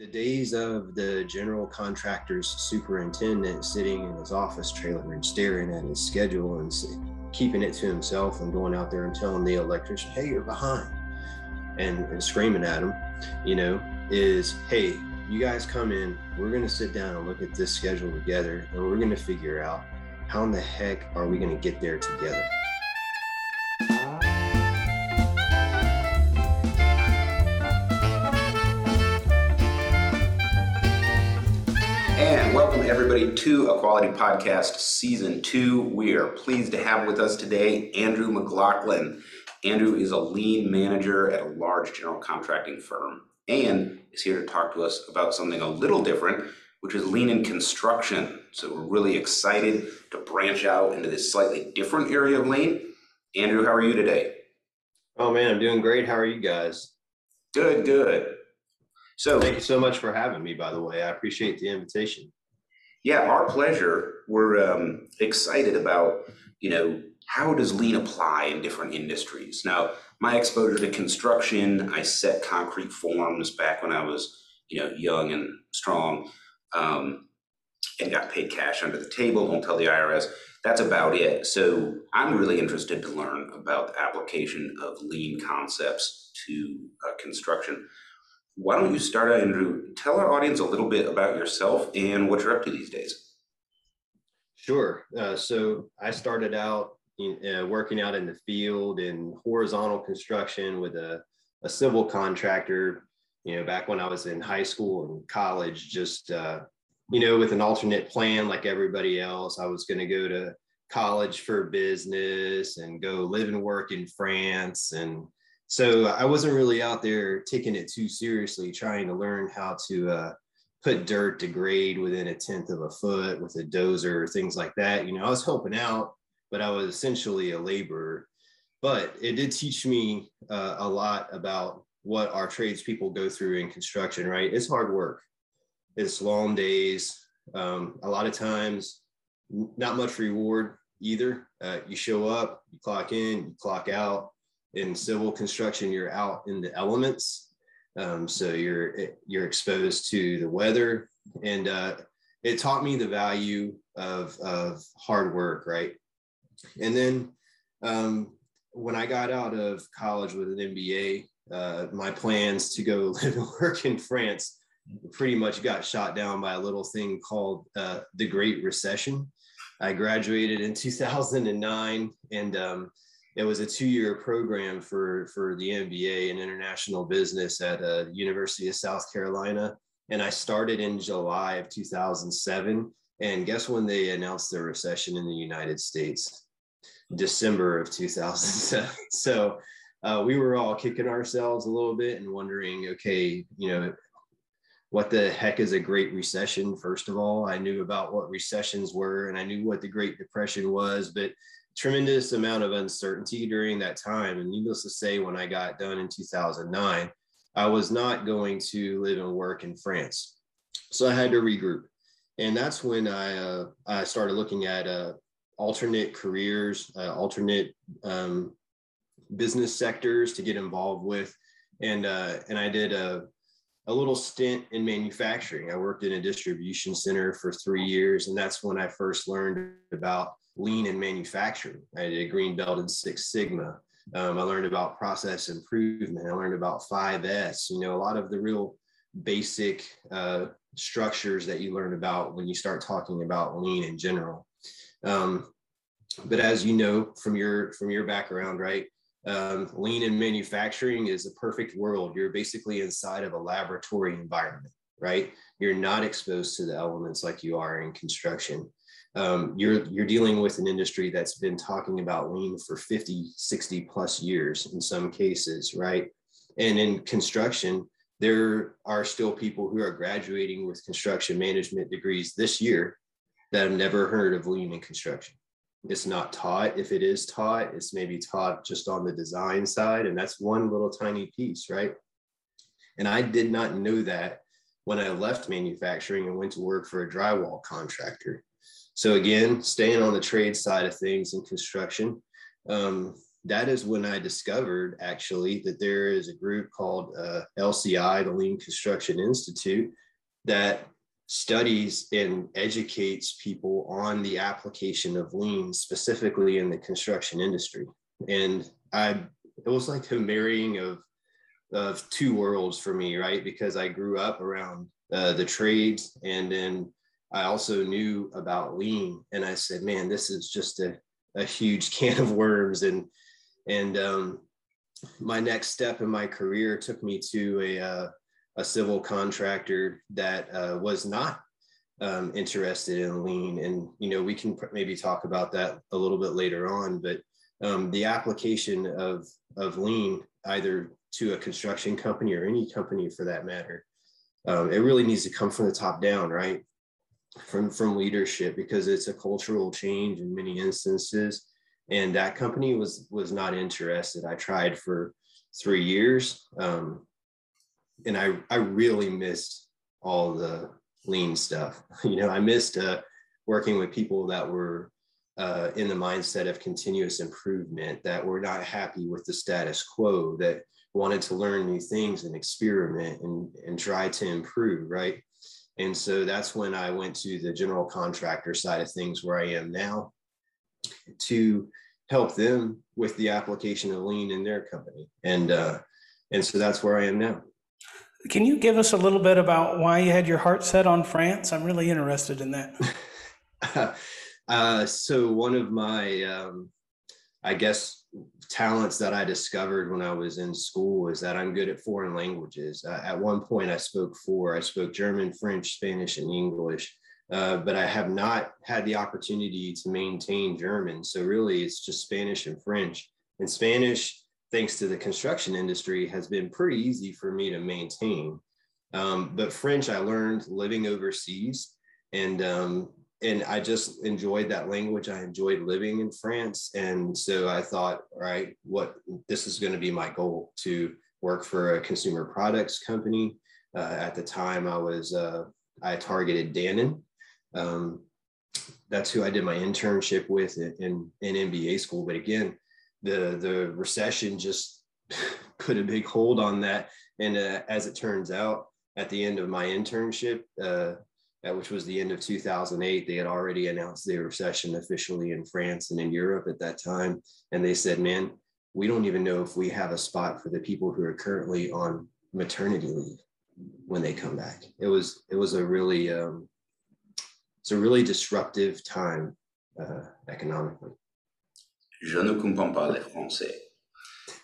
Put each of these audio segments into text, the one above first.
The days of the general contractor's superintendent sitting in his office trailer and staring at his schedule and keeping it to himself and going out there and telling the electrician, hey, you're behind, and, and screaming at him, you know, is, hey, you guys come in, we're going to sit down and look at this schedule together, and we're going to figure out how in the heck are we going to get there together. Everybody, to A Quality Podcast Season 2. We are pleased to have with us today Andrew McLaughlin. Andrew is a lean manager at a large general contracting firm and is here to talk to us about something a little different, which is lean in construction. So we're really excited to branch out into this slightly different area of lean. Andrew, how are you today? Oh man, I'm doing great. How are you guys? Good, good. So thank you so much for having me, by the way. I appreciate the invitation. Yeah, our pleasure. We're um, excited about, you know, how does lean apply in different industries? Now, my exposure to construction, I set concrete forms back when I was, you know, young and strong, um, and got paid cash under the table. Don't tell the IRS. That's about it. So I'm really interested to learn about the application of lean concepts to uh, construction. Why don't you start, out, Andrew? Tell our audience a little bit about yourself and what you're up to these days. Sure. Uh, so I started out uh, working out in the field in horizontal construction with a, a civil contractor, you know, back when I was in high school and college, just, uh, you know, with an alternate plan like everybody else. I was going to go to college for business and go live and work in France and so I wasn't really out there taking it too seriously, trying to learn how to uh, put dirt to grade within a tenth of a foot with a dozer, things like that. You know, I was helping out, but I was essentially a laborer. But it did teach me uh, a lot about what our tradespeople go through in construction, right? It's hard work, it's long days. Um, a lot of times, not much reward either. Uh, you show up, you clock in, you clock out in civil construction, you're out in the elements. Um, so you're you're exposed to the weather, and uh, it taught me the value of of hard work, right? And then um, when I got out of college with an MBA, uh, my plans to go live and work in France pretty much got shot down by a little thing called uh, the Great Recession. I graduated in 2009, and um, it was a two-year program for for the MBA in international business at uh, University of South Carolina, and I started in July of 2007. And guess when they announced the recession in the United States? December of 2007. so uh, we were all kicking ourselves a little bit and wondering, okay, you know, what the heck is a Great Recession? First of all, I knew about what recessions were and I knew what the Great Depression was, but tremendous amount of uncertainty during that time. And needless to say, when I got done in 2009, I was not going to live and work in France. So I had to regroup. And that's when I, uh, I started looking at uh, alternate careers, uh, alternate um, business sectors to get involved with. And, uh, and I did a, a little stint in manufacturing. I worked in a distribution center for three years, and that's when I first learned about lean in manufacturing. I did a green belt in Six Sigma. Um, I learned about process improvement. I learned about 5S, you know, a lot of the real basic uh, structures that you learn about when you start talking about lean in general. Um, but as you know from your from your background, right? Um, lean in manufacturing is a perfect world. You're basically inside of a laboratory environment, right? You're not exposed to the elements like you are in construction um, you're you're dealing with an industry that's been talking about lean for 50 60 plus years in some cases right? And in construction there are still people who are graduating with construction management degrees this year that have never heard of lean in construction. It's not taught. If it is taught it's maybe taught just on the design side and that's one little tiny piece right? And i did not know that when i left manufacturing and went to work for a drywall contractor so again, staying on the trade side of things in construction, um, that is when I discovered actually that there is a group called uh, LCI, the Lean Construction Institute, that studies and educates people on the application of lean specifically in the construction industry. And i it was like a marrying of of two worlds for me right? Because i grew up around uh, the trades and then i also knew about lean and i said man this is just a, a huge can of worms. And and um, my next step in my career took me to a uh, a civil contractor that uh, was not um, interested in lean. And you know we can maybe talk about that a little bit later on but um, the application of of lean either to a construction company or any company for that matter um, it really needs to come from the top down right from from leadership because it's a cultural change in many instances and that company was was not interested i tried for three years um, and I I really missed all the lean stuff. You know, I missed uh, working with people that were uh, in the mindset of continuous improvement, that were not happy with the status quo, that wanted to learn new things and experiment and and try to improve, right? And so that's when I went to the general contractor side of things, where I am now, to help them with the application of lean in their company, and uh, and so that's where I am now. Can you give us a little bit about why you had your heart set on France? I'm really interested in that. uh, so one of my, um, I guess, talents that I discovered when I was in school is that I'm good at foreign languages. Uh, at one point, I spoke four. I spoke German, French, Spanish, and English. Uh, but I have not had the opportunity to maintain German. So really, it's just Spanish and French. And Spanish thanks to the construction industry, has been pretty easy for me to maintain. Um, but French, I learned living overseas, and um, and I just enjoyed that language. I enjoyed living in France, and so I thought, all right, what this is going to be my goal to work for a consumer products company. Uh, at the time, I was uh, I targeted Dannon. Um, that's who I did my internship with in, in MBA school. But again, the the recession just put a big hold on that. And uh, as it turns out, at the end of my internship, uh, which was the end of 2008, they had already announced the recession officially in France and in Europe at that time. And they said, "Man, we don't even know if we have a spot for the people who are currently on maternity leave when they come back." It was it was a really um, it's a really disruptive time uh, economically. Je ne comprends pas le français.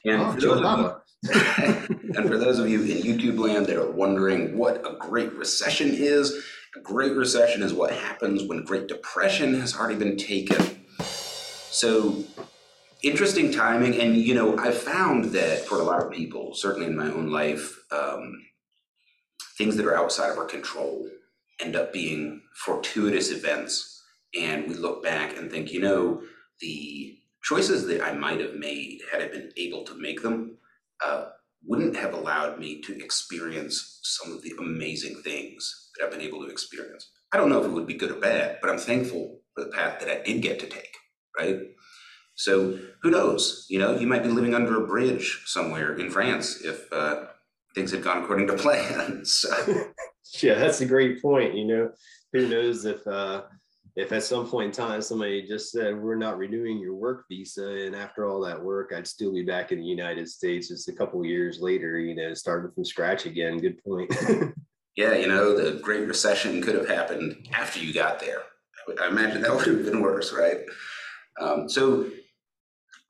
And, oh, for those and for those of you in YouTube land that are wondering what a Great Recession is, Great Recession is what happens when Great Depression has already been taken. So interesting timing. And, you know, I found that for a lot of people, certainly in my own life, um, things that are outside of our control end up being fortuitous events. And we look back and think, you know, the choices that I might have made had I been able to make them uh, wouldn't have allowed me to experience some of the amazing things that I've been able to experience. I don't know if it would be good or bad, but I'm thankful for the path that I did get to take, right? So who knows? You know, you might be living under a bridge somewhere in France if uh, things had gone according to plan. so. yeah, that's a great point. You know, who knows if uh, if at some point in time somebody just said we're not renewing your work visa and after all that work i'd still be back in the united states just a couple years later you know starting from scratch again. Good point. Yeah you know the great recession could have happened after you got there. I imagine that would have been worse right? Um, so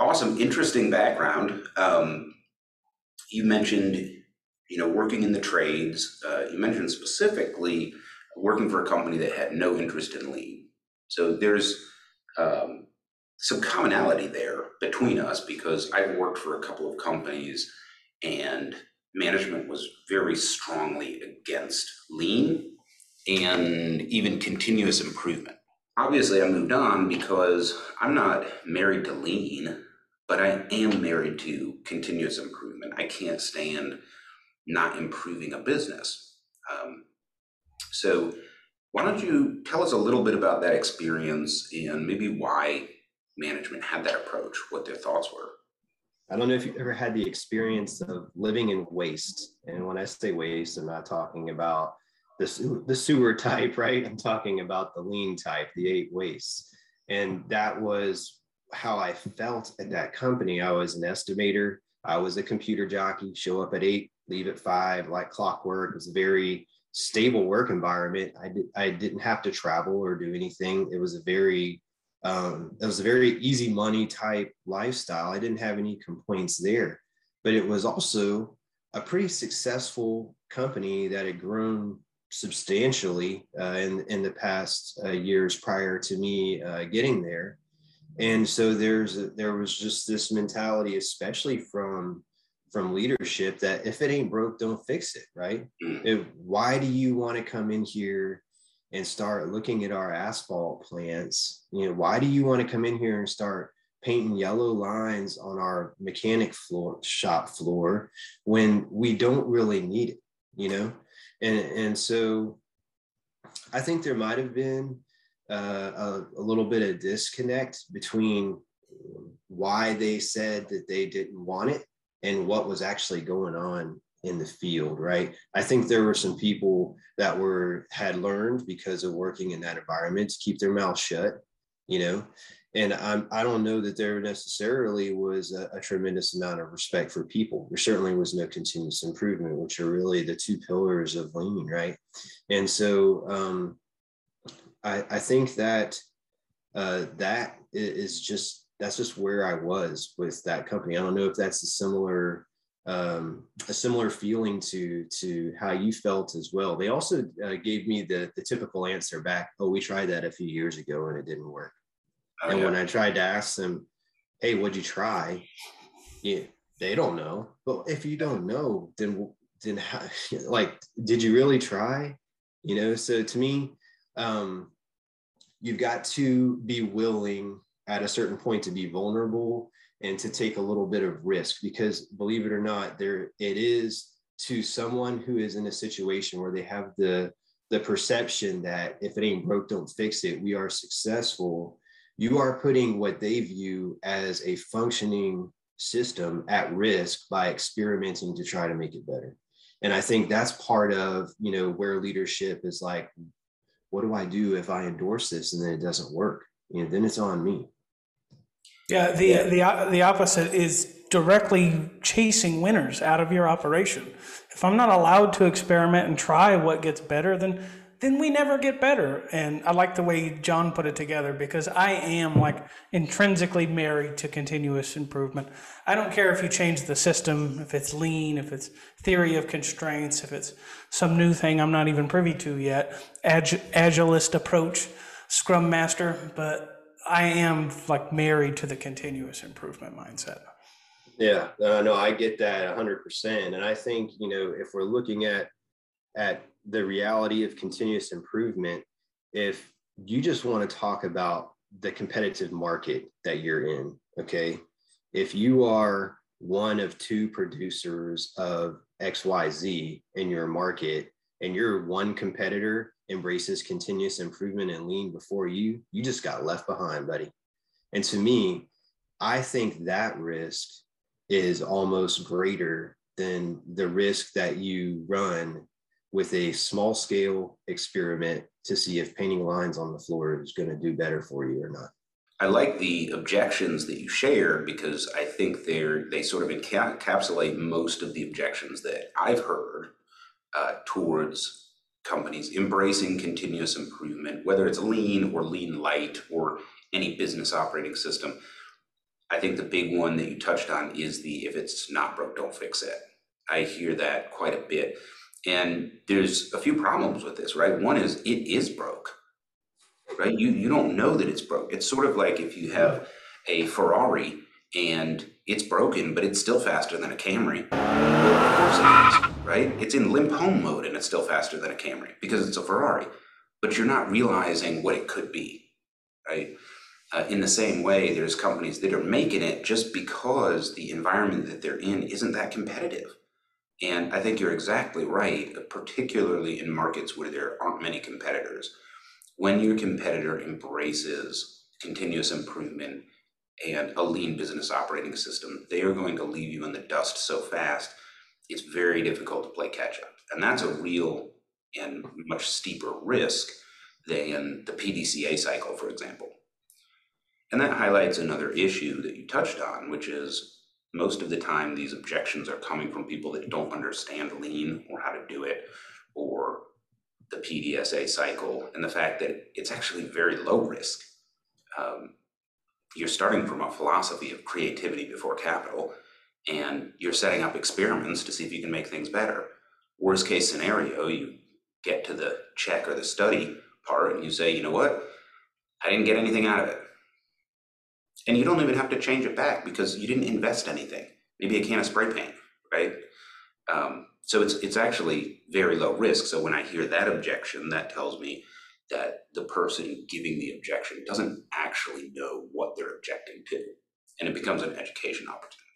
awesome interesting background. Um, you mentioned you know working in the trades uh, you mentioned specifically working for a company that had no interest in lean so there's um, some commonality there between us because I've worked for a couple of companies and management was very strongly against lean and even continuous improvement. Obviously, I moved on because I'm not married to lean, but I am married to continuous improvement. I can't stand not improving a business. Um, so why don't you tell us a little bit about that experience and maybe why management had that approach, what their thoughts were? I don't know if you've ever had the experience of living in waste. And when I say waste, I'm not talking about the, the sewer type, right? I'm talking about the lean type, the eight wastes. And that was how I felt at that company. I was an estimator, I was a computer jockey, show up at eight, leave at five, like clockwork. It was very stable work environment. I, did, I didn't have to travel or do anything. It was a very um, it was a very easy money type lifestyle. I didn't have any complaints there, but it was also a pretty successful company that had grown substantially uh, in in the past uh, years prior to me uh, getting there. And so there's a, there was just this mentality, especially from from leadership, that if it ain't broke, don't fix it. Right? Mm. Why do you want to come in here and start looking at our asphalt plants, you know, why do you want to come in here and start painting yellow lines on our mechanic floor shop floor when we don't really need it, you know? And and so I think there might have been uh, a, a little bit of disconnect between why they said that they didn't want it and what was actually going on in the field, right? I think there were some people that were had learned because of working in that environment to keep their mouth shut, you know. And I'm I don't know that there necessarily was a, a tremendous amount of respect for people. There certainly was no continuous improvement, which are really the two pillars of lean, right? And so um, I, I think that uh, that is just that's just where I was with that company. I don't know if that's a similar um, a similar feeling to to how you felt as well. They also uh, gave me the the typical answer back. Oh, we tried that a few years ago and it didn't work. Oh, and yeah. when I tried to ask them, "Hey, what'd you try?" Yeah, they don't know. But if you don't know, then then how, like, did you really try? You know. So to me, um, you've got to be willing at a certain point to be vulnerable and to take a little bit of risk because believe it or not there it is to someone who is in a situation where they have the the perception that if it ain't broke don't fix it we are successful. You are putting what they view as a functioning system at risk by experimenting to try to make it better. And i think that's part of you know where leadership is like what do i do if i endorse this and then it doesn't work? You know then it's on me yeah, the, the, the opposite is directly chasing winners out of your operation. If I'm not allowed to experiment and try what gets better, then then we never get better. And I like the way John put it together because I am like intrinsically married to continuous improvement. I don't care if you change the system, if it's lean, if it's theory of constraints, if it's some new thing I'm not even privy to yet, Ag- agilist approach, scrum master, but I am like married to the continuous improvement mindset. Yeah, uh, no, I get that 100%. And I think, you know, if we're looking at at the reality of continuous improvement, if you just want to talk about the competitive market that you're in, okay? If you are one of two producers of XYZ in your market and you're one competitor embraces continuous improvement and lean before you, you just got left behind, buddy. And to me, I think that risk is almost greater than the risk that you run with a small scale experiment to see if painting lines on the floor is going to do better for you or not. I like the objections that you share because I think they're they sort of encapsulate most of the objections that I've heard uh, towards companies embracing continuous improvement, whether it's lean or lean light or any business operating system. I think the big one that you touched on is the if it's not broke, don't fix it. I hear that quite a bit. And there's a few problems with this, right? One is it is broke, right? You, you don't know that it's broke. It's sort of like if you have a Ferrari and it's broken, but it's still faster than a Camry. Well, of course it is right? It's in limp home mode and it's still faster than a Camry because it's a Ferrari, but you're not realizing what it could be, right? Uh, in the same way, there's companies that are making it just because the environment that they're in isn't that competitive. And I think you're exactly right, particularly in markets where there aren't many competitors. When your competitor embraces continuous improvement, and a lean business operating system, they are going to leave you in the dust so fast, it's very difficult to play catch up. And that's a real and much steeper risk than the PDCA cycle, for example. And that highlights another issue that you touched on, which is most of the time these objections are coming from people that don't understand lean or how to do it or the PDSA cycle and the fact that it's actually very low risk. Um, you're starting from a philosophy of creativity before capital and you're setting up experiments to see if you can make things better. Worst case scenario, you get to the check or the study part and you say, you know what? I didn't get anything out of it. And you don't even have to change it back because you didn't invest anything. Maybe a can of spray paint, right? Um, so it's it's actually very low risk. So when I hear that objection, that tells me that the person giving the objection doesn't actually know what they're objecting to, and it becomes an education opportunity.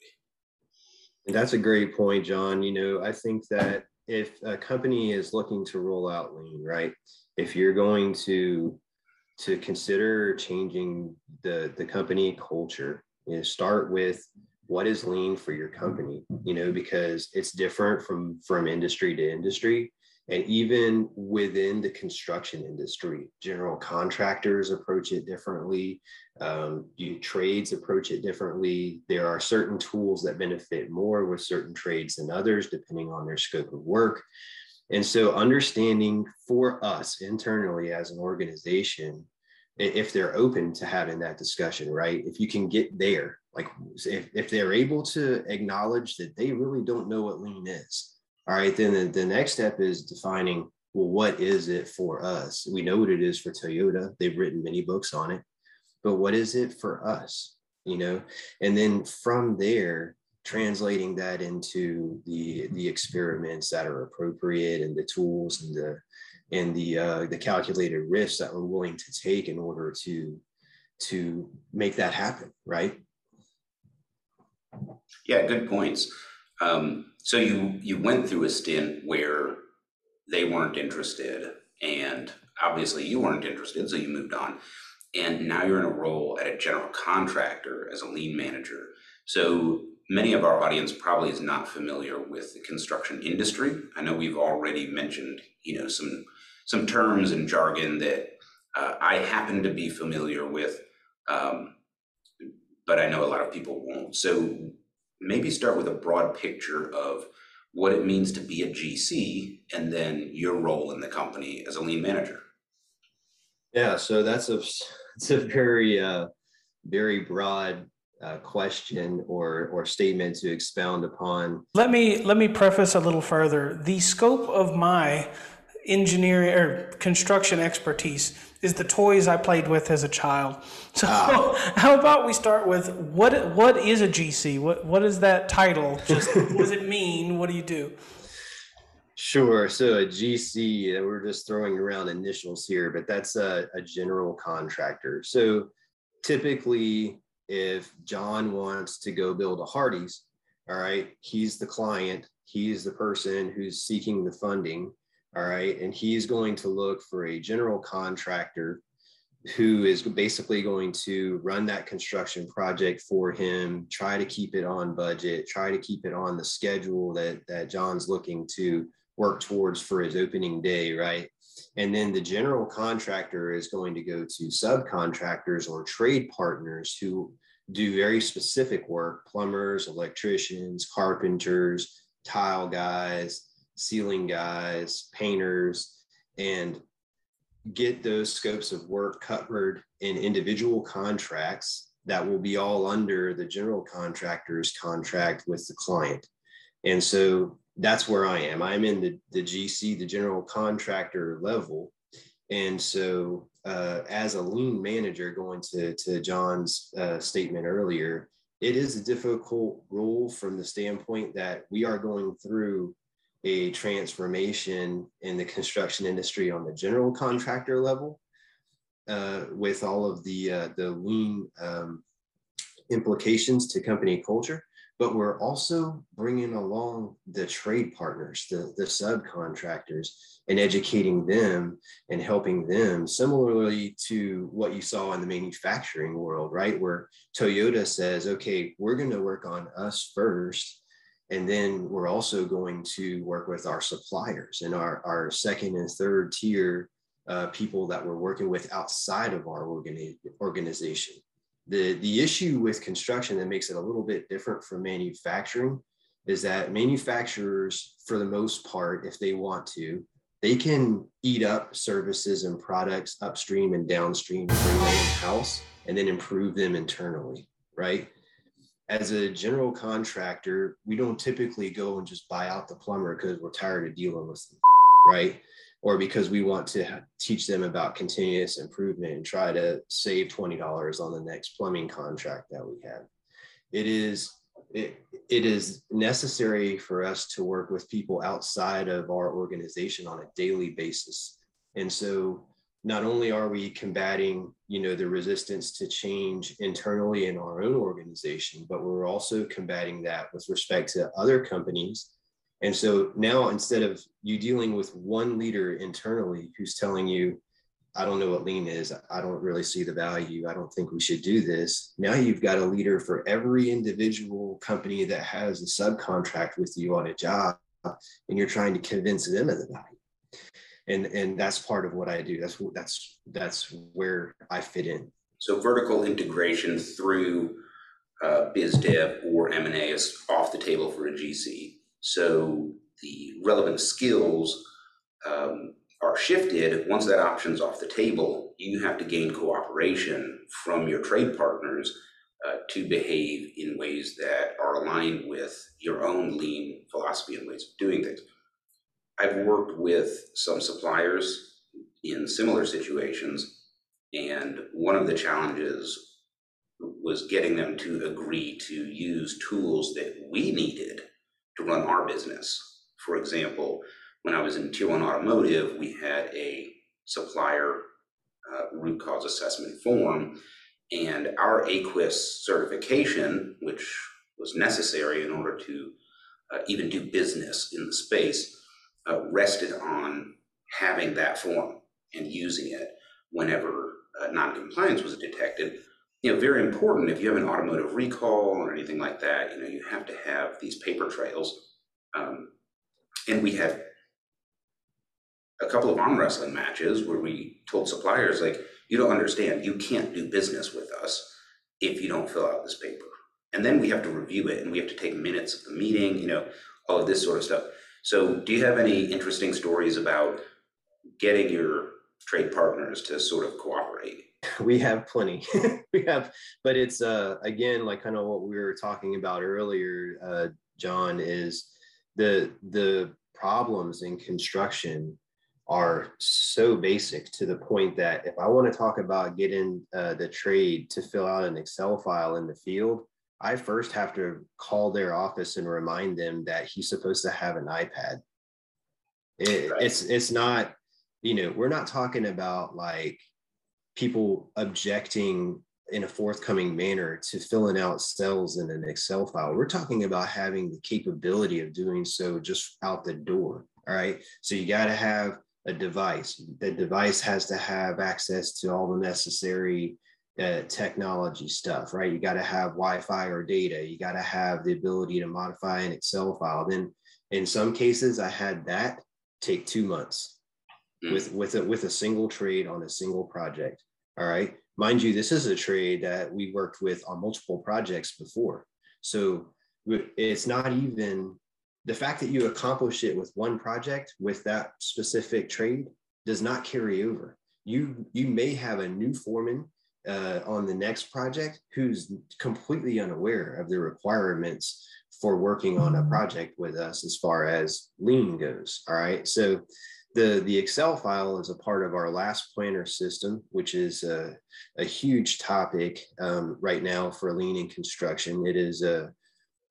And that's a great point, John. You know, I think that if a company is looking to roll out lean, right? If you're going to to consider changing the the company culture, you know, start with what is lean for your company, you know, because it's different from from industry to industry and even within the construction industry general contractors approach it differently um, you trades approach it differently. There are certain tools that benefit more with certain trades than others depending on their scope of work. And so understanding for us internally as an organization if they're open to having that discussion right? If you can get there like if, if they're able to acknowledge that they really don't know what lean is all right, then the, the next step is defining well, what is it for us? We know what it is for Toyota. They've written many books on it, but what is it for us? You know, and then from there, translating that into the the experiments that are appropriate and the tools and the and the uh, the calculated risks that we're willing to take in order to to make that happen, right? Yeah, good points. Um, so you you went through a stint where they weren't interested, and obviously you weren't interested, so you moved on. And now you're in a role at a general contractor as a lean manager. So many of our audience probably is not familiar with the construction industry. I know we've already mentioned, you know, some some terms and jargon that uh, I happen to be familiar with, um, but I know a lot of people won't. So maybe start with a broad picture of what it means to be a GC and then your role in the company as a lean manager. Yeah, so that's a it's a very uh, very broad uh, question or or statement to expound upon. Let me let me preface a little further. The scope of my engineering or construction expertise is the toys I played with as a child. So ah. how about we start with what what is a GC? What what is that title? Just what does it mean? What do you do? Sure. So a GC, we're just throwing around initials here, but that's a, a general contractor. So typically, if John wants to go build a Hardee's, all right, he's the client, he's the person who's seeking the funding all right. And he's going to look for a general contractor who is basically going to run that construction project for him, try to keep it on budget, try to keep it on the schedule that, that John's looking to work towards for his opening day, right? And then the general contractor is going to go to subcontractors or trade partners who do very specific work plumbers, electricians, carpenters, tile guys, ceiling guys, painters, and get those scopes of work covered in individual contracts that will be all under the general contractor's contract with the client. And so that's where I am. I'm in the, the GC, the general contractor level. And so, uh, as a lean manager, going to, to John's uh, statement earlier, it is a difficult role from the standpoint that we are going through a transformation in the construction industry on the general contractor level uh, with all of the uh, the lean um, implications to company culture but we're also bringing along the trade partners, the, the subcontractors, and educating them and helping them similarly to what you saw in the manufacturing world, right? Where Toyota says, okay, we're going to work on us first. And then we're also going to work with our suppliers and our, our second and third tier uh, people that we're working with outside of our organi- organization. The, the issue with construction that makes it a little bit different from manufacturing is that manufacturers, for the most part, if they want to, they can eat up services and products upstream and downstream, in house, and then improve them internally, right? As a general contractor, we don't typically go and just buy out the plumber because we're tired of dealing with them, right? or because we want to teach them about continuous improvement and try to save $20 on the next plumbing contract that we have. It is it, it is necessary for us to work with people outside of our organization on a daily basis. And so not only are we combating, you know, the resistance to change internally in our own organization, but we're also combating that with respect to other companies and so now instead of you dealing with one leader internally who's telling you, I don't know what lean is, I don't really see the value, I don't think we should do this. Now you've got a leader for every individual company that has a subcontract with you on a job, and you're trying to convince them of the value. And, and that's part of what I do. That's that's that's where I fit in. So vertical integration through uh, biz dev or M&A is off the table for a GC. So the relevant skills um, are shifted. Once that option's off the table, you have to gain cooperation from your trade partners uh, to behave in ways that are aligned with your own lean philosophy and ways of doing things. I've worked with some suppliers in similar situations, and one of the challenges was getting them to agree to use tools that we needed to run our business. For example, when I was in Tier 1 Automotive, we had a supplier uh, root cause assessment form, and our AQUIS certification, which was necessary in order to uh, even do business in the space, uh, rested on having that form and using it whenever uh, non-compliance was detected you know, very important if you have an automotive recall or anything like that, you know, you have to have these paper trails. Um, and we had a couple of arm wrestling matches where we told suppliers, like, you don't understand, you can't do business with us if you don't fill out this paper. And then we have to review it and we have to take minutes of the meeting, you know, all of this sort of stuff. So, do you have any interesting stories about getting your trade partners to sort of cooperate? we have plenty we have but it's uh again like kind of what we were talking about earlier uh john is the the problems in construction are so basic to the point that if i want to talk about getting uh, the trade to fill out an excel file in the field i first have to call their office and remind them that he's supposed to have an ipad it, right. it's it's not you know we're not talking about like people objecting in a forthcoming manner to filling out cells in an Excel file. We're talking about having the capability of doing so just out the door. All right. So you got to have a device. The device has to have access to all the necessary uh, technology stuff, right? You got to have Wi-Fi or data. You got to have the ability to modify an Excel file. Then, in some cases, I had that take two months mm. with with a with a single trade on a single project. All right. Mind you, this is a trade that we worked with on multiple projects before. So it's not even the fact that you accomplish it with one project with that specific trade does not carry over. You you may have a new foreman uh, on the next project who's completely unaware of the requirements for working on a project with us as far as lean goes. All right. So the, the Excel file is a part of our last planner system, which is a, a huge topic um, right now for lean in construction. It is a,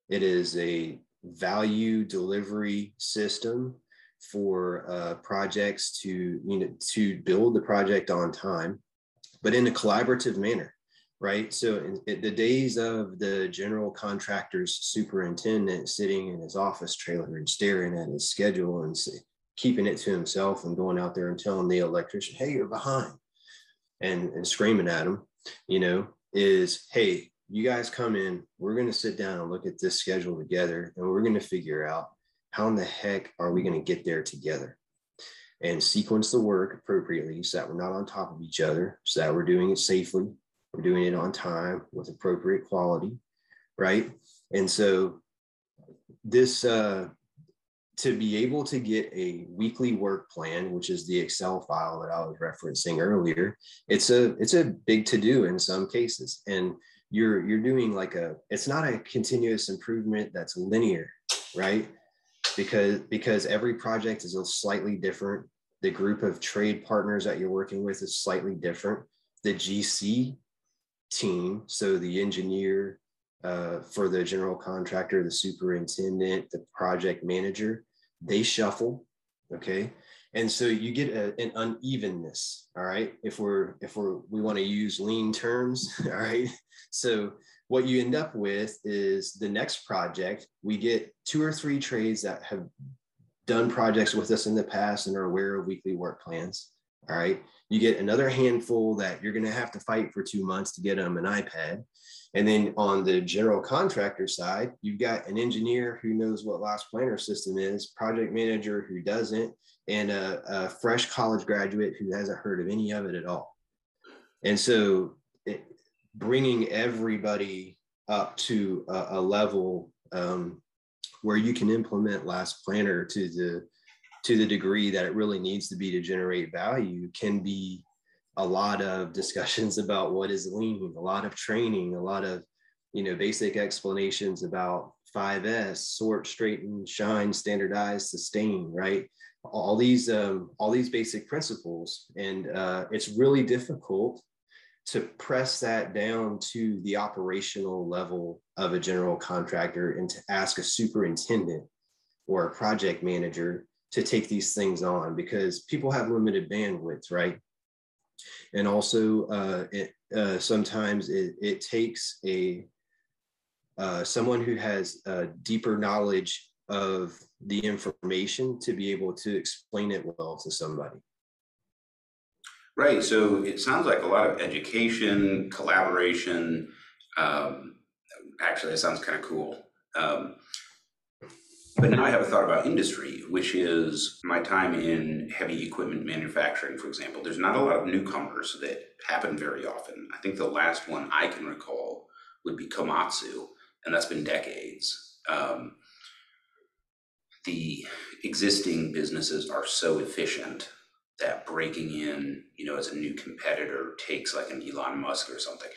it is a value delivery system for uh, projects to you know to build the project on time, but in a collaborative manner. right? So in, in, the days of the general contractor's superintendent sitting in his office trailer and staring at his schedule and keeping it to himself and going out there and telling the electrician, hey, you're behind and, and screaming at him, you know, is, hey, you guys come in, we're going to sit down and look at this schedule together and we're going to figure out how in the heck are we going to get there together and sequence the work appropriately so that we're not on top of each other, so that we're doing it safely, we're doing it on time with appropriate quality, right? And so this uh, to be able to get a weekly work plan, which is the Excel file that I was referencing earlier, it's a it's a big to do in some cases, and you're you're doing like a it's not a continuous improvement that's linear, right? Because because every project is a slightly different. The group of trade partners that you're working with is slightly different. The GC team, so the engineer, uh, for the general contractor, the superintendent, the project manager, they shuffle. Okay. And so you get a, an unevenness. All right. If we're, if we're, we want to use lean terms. All right. So what you end up with is the next project, we get two or three trades that have done projects with us in the past and are aware of weekly work plans. All right. You get another handful that you're going to have to fight for two months to get them an iPad. And then on the general contractor side, you've got an engineer who knows what last planner system is, project manager who doesn't, and a, a fresh college graduate who hasn't heard of any of it at all. And so bringing everybody up to a, a level um, where you can implement last planner to the to the degree that it really needs to be to generate value can be a lot of discussions about what is lean, a lot of training, a lot of you know basic explanations about 5S, sort, straighten, shine, standardize, sustain, right? All these um, all these basic principles, and uh, it's really difficult to press that down to the operational level of a general contractor and to ask a superintendent or a project manager to take these things on because people have limited bandwidth, right? And also, uh, it, uh, sometimes it, it, takes a uh, someone who has a deeper knowledge of the information to be able to explain it well to somebody. Right. So it sounds like a lot of education, collaboration. Um, actually, that sounds kind of cool. Um, but now I have a thought about industry, which is my time in heavy equipment manufacturing, for example. There's not a lot of newcomers that happen very often. I think the last one I can recall would be Komatsu, and that's been decades. Um, the existing businesses are so efficient that breaking in, you know, as a new competitor takes like an Elon Musk or something.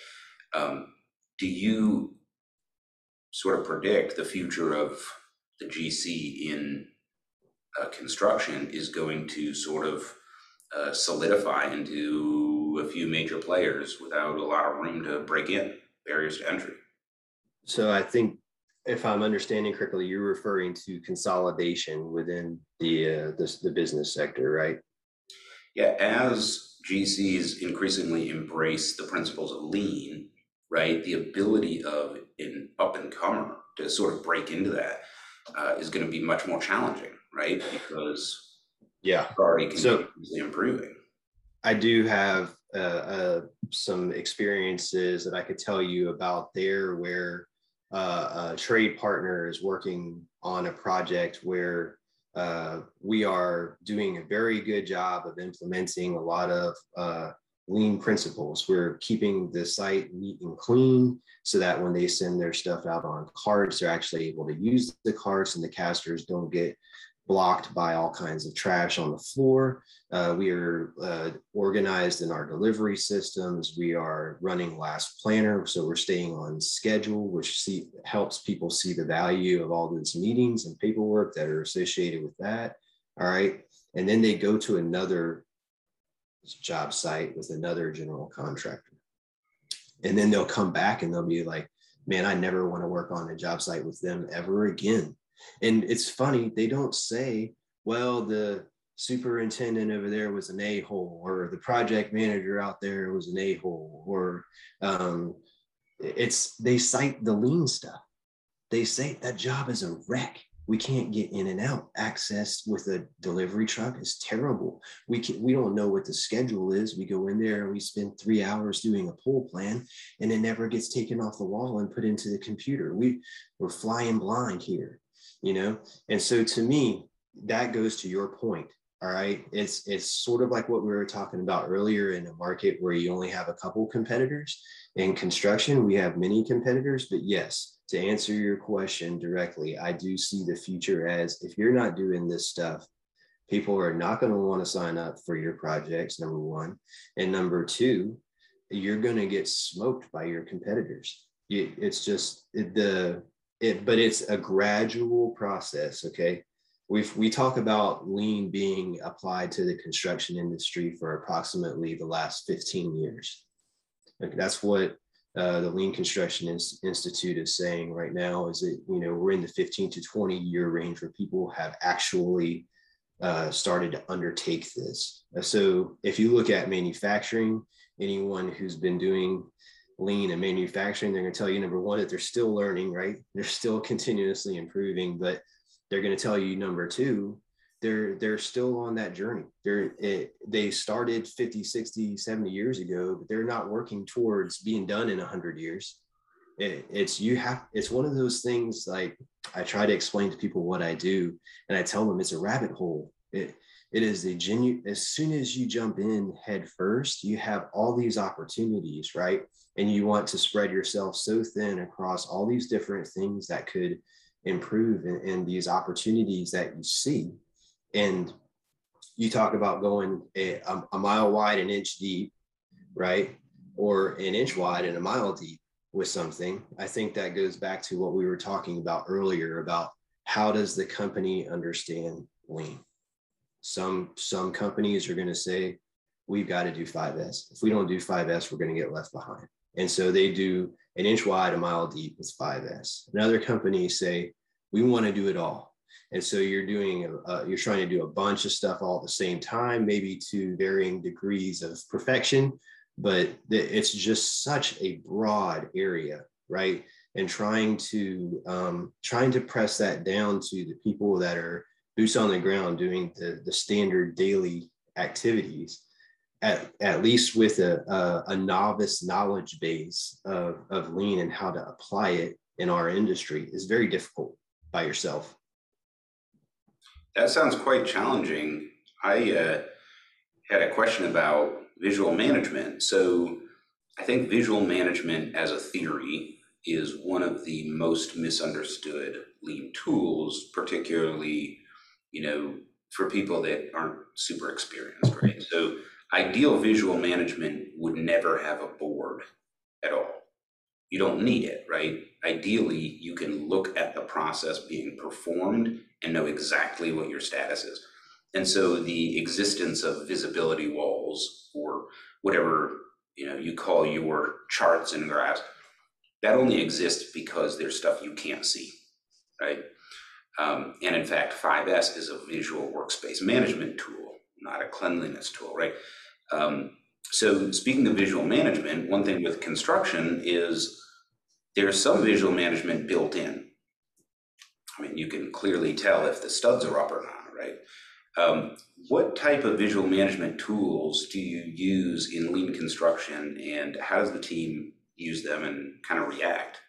Um, do you sort of predict the future of the GC in uh, construction is going to sort of uh, solidify into a few major players without a lot of room to break in, barriers to entry. So I think if I'm understanding correctly, you're referring to consolidation within the uh, the, the business sector, right? Yeah, as GCs increasingly embrace the principles of lean, right, the ability of an up and comer to sort of break into that uh, is going to be much more challenging, right? Because yeah, already so, improving. I do have uh, uh, some experiences that I could tell you about there where uh, a trade partner is working on a project where uh, we are doing a very good job of implementing a lot of uh, lean principles. We're keeping the site neat and clean so that when they send their stuff out on carts, they're actually able to use the carts and the casters don't get blocked by all kinds of trash on the floor. Uh, we are uh, organized in our delivery systems. We are running last planner, so we're staying on schedule, which see, helps people see the value of all these meetings and paperwork that are associated with that. All right. And then they go to another job site with another general contractor. And then they'll come back and they'll be like, man, I never want to work on a job site with them ever again. And it's funny, they don't say, well, the superintendent over there was an a-hole or the project manager out there was an a-hole or um, it's they cite the lean stuff. They say that job is a wreck. We can't get in and out. Access with a delivery truck is terrible. We can we don't know what the schedule is. We go in there and we spend three hours doing a pull plan and it never gets taken off the wall and put into the computer. We we're flying blind here you know? And so to me that goes to your point all right? It's it's sort of like what we were talking about earlier in a market where you only have a couple competitors. In construction we have many competitors but yes to answer your question directly i do see the future as if you're not doing this stuff people are not going to want to sign up for your projects number one. And number two you're going to get smoked by your competitors. It's just the it but it's a gradual process okay we we talk about lean being applied to the construction industry for approximately the last 15 years. Like that's what uh, the Lean Construction Institute is saying right now is that you know we're in the 15 to 20 year range where people have actually uh, started to undertake this. Uh, so if you look at manufacturing, anyone who's been doing lean and manufacturing, they're going to tell you number one that they're still learning, right? They're still continuously improving, but they're going to tell you number two they're they're still on that journey. They're it, they started 50 60 70 years ago but they're not working towards being done in 100 years. It, it's you have it's one of those things like i try to explain to people what i do and i tell them it's a rabbit hole. It it is a genuine as soon as you jump in head first you have all these opportunities right and you want to spread yourself so thin across all these different things that could improve and, in these opportunities that you see. And you talk about going a, a, mile wide, an inch deep, right? Or an inch wide and a mile deep with something. I think that goes back to what we were talking about earlier about how does the company understand lean? Some some companies are going to say we've got to do 5S. If we don't do 5S, we're going to get left behind. And so they do an inch wide, a mile deep with 5S. And other companies say, we want to do it all. And so you're doing, uh, you're trying to do a bunch of stuff all at the same time, maybe to varying degrees of perfection, but it's just such a broad area, right? And trying to um, trying to press that down to the people that are boots on the ground doing the, the standard daily activities at, at least with a, a, a, novice knowledge base of, of lean and how to apply it in our industry is very difficult by yourself. That sounds quite challenging. I uh, had a question about visual management. So I think visual management as a theory is one of the most misunderstood lean tools, particularly, you know, for people that aren't super experienced, right? So Ideal visual management would never have a board at all. You don't need it, right? Ideally, you can look at the process being performed and know exactly what your status is. And so the existence of visibility walls or whatever you know you call your charts and graphs, that only exists because there's stuff you can't see, right? Um, and in fact, 5S is a visual workspace management tool, not a cleanliness tool, right? Um, so speaking of visual management, one thing with construction is there's some visual management built in. I mean, you can clearly tell if the studs are up or not, right? Um, what type of visual management tools do you use in lean construction and how does the team use them and kind of react?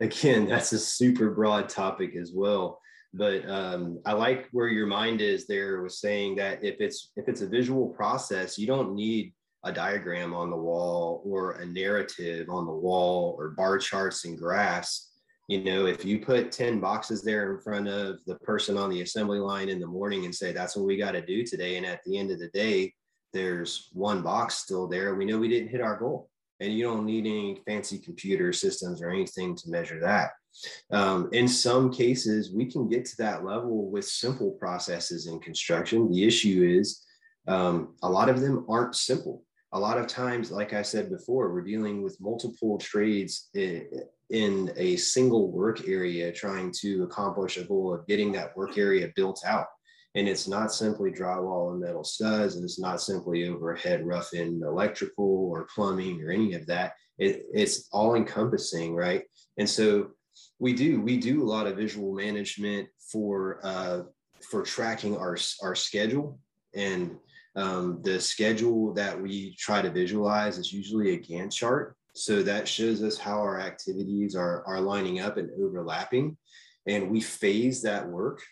Again, that's a super broad topic as well but um, I like where your mind is there was saying that if it's if it's a visual process, you don't need a diagram on the wall or a narrative on the wall or bar charts and graphs. You know, if you put 10 boxes there in front of the person on the assembly line in the morning and say, that's what we got to do today. And at the end of the day, there's one box still there. We know we didn't hit our goal. And you don't need any fancy computer systems or anything to measure that. Um, in some cases, we can get to that level with simple processes in construction. The issue is um, a lot of them aren't simple. A lot of times, like I said before, we're dealing with multiple trades in a single work area trying to accomplish a goal of getting that work area built out. And it's not simply drywall and metal studs, and it's not simply overhead roughing electrical or plumbing or any of that. It, it's all encompassing, right? And so we do we do a lot of visual management for uh, for tracking our our schedule and um, the schedule that we try to visualize is usually a Gantt chart. So that shows us how our activities are, are lining up and overlapping. And we phase that work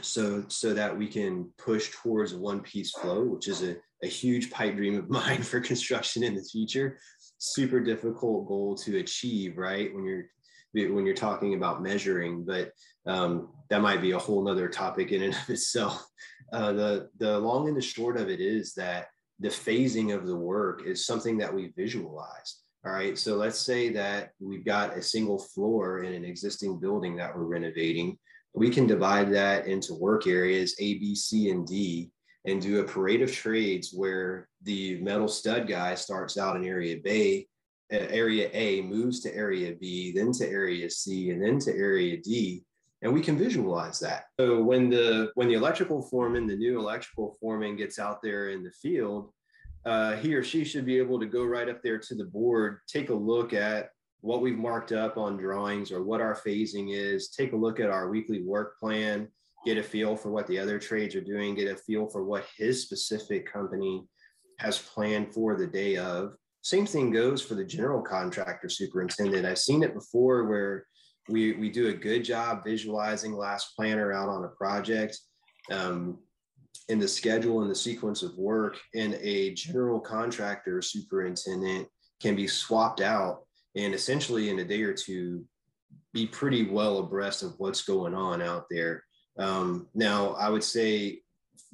so, so that we can push towards a one piece flow, which is a, a huge pipe dream of mine for construction in the future. Super difficult goal to achieve, right? When you're when you're talking about measuring, but um, that might be a whole nother topic in and of itself. Uh, the the long and the short of it is that the phasing of the work is something that we visualize. All right. So let's say that we've got a single floor in an existing building that we're renovating. We can divide that into work areas A, B, C, and D and do a parade of trades where the metal stud guy starts out in area B area A moves to area B, then to area C, and then to area D, and we can visualize that. So when the when the electrical foreman, the new electrical foreman gets out there in the field, uh, he or she should be able to go right up there to the board, take a look at what we've marked up on drawings or what our phasing is, take a look at our weekly work plan, get a feel for what the other trades are doing, get a feel for what his specific company has planned for the day of same thing goes for the general contractor superintendent. I've seen it before where we, we do a good job visualizing last planner out on a project um, in the schedule and the sequence of work and a general contractor superintendent can be swapped out and essentially in a day or two be pretty well abreast of what's going on out there. Um, now, I would say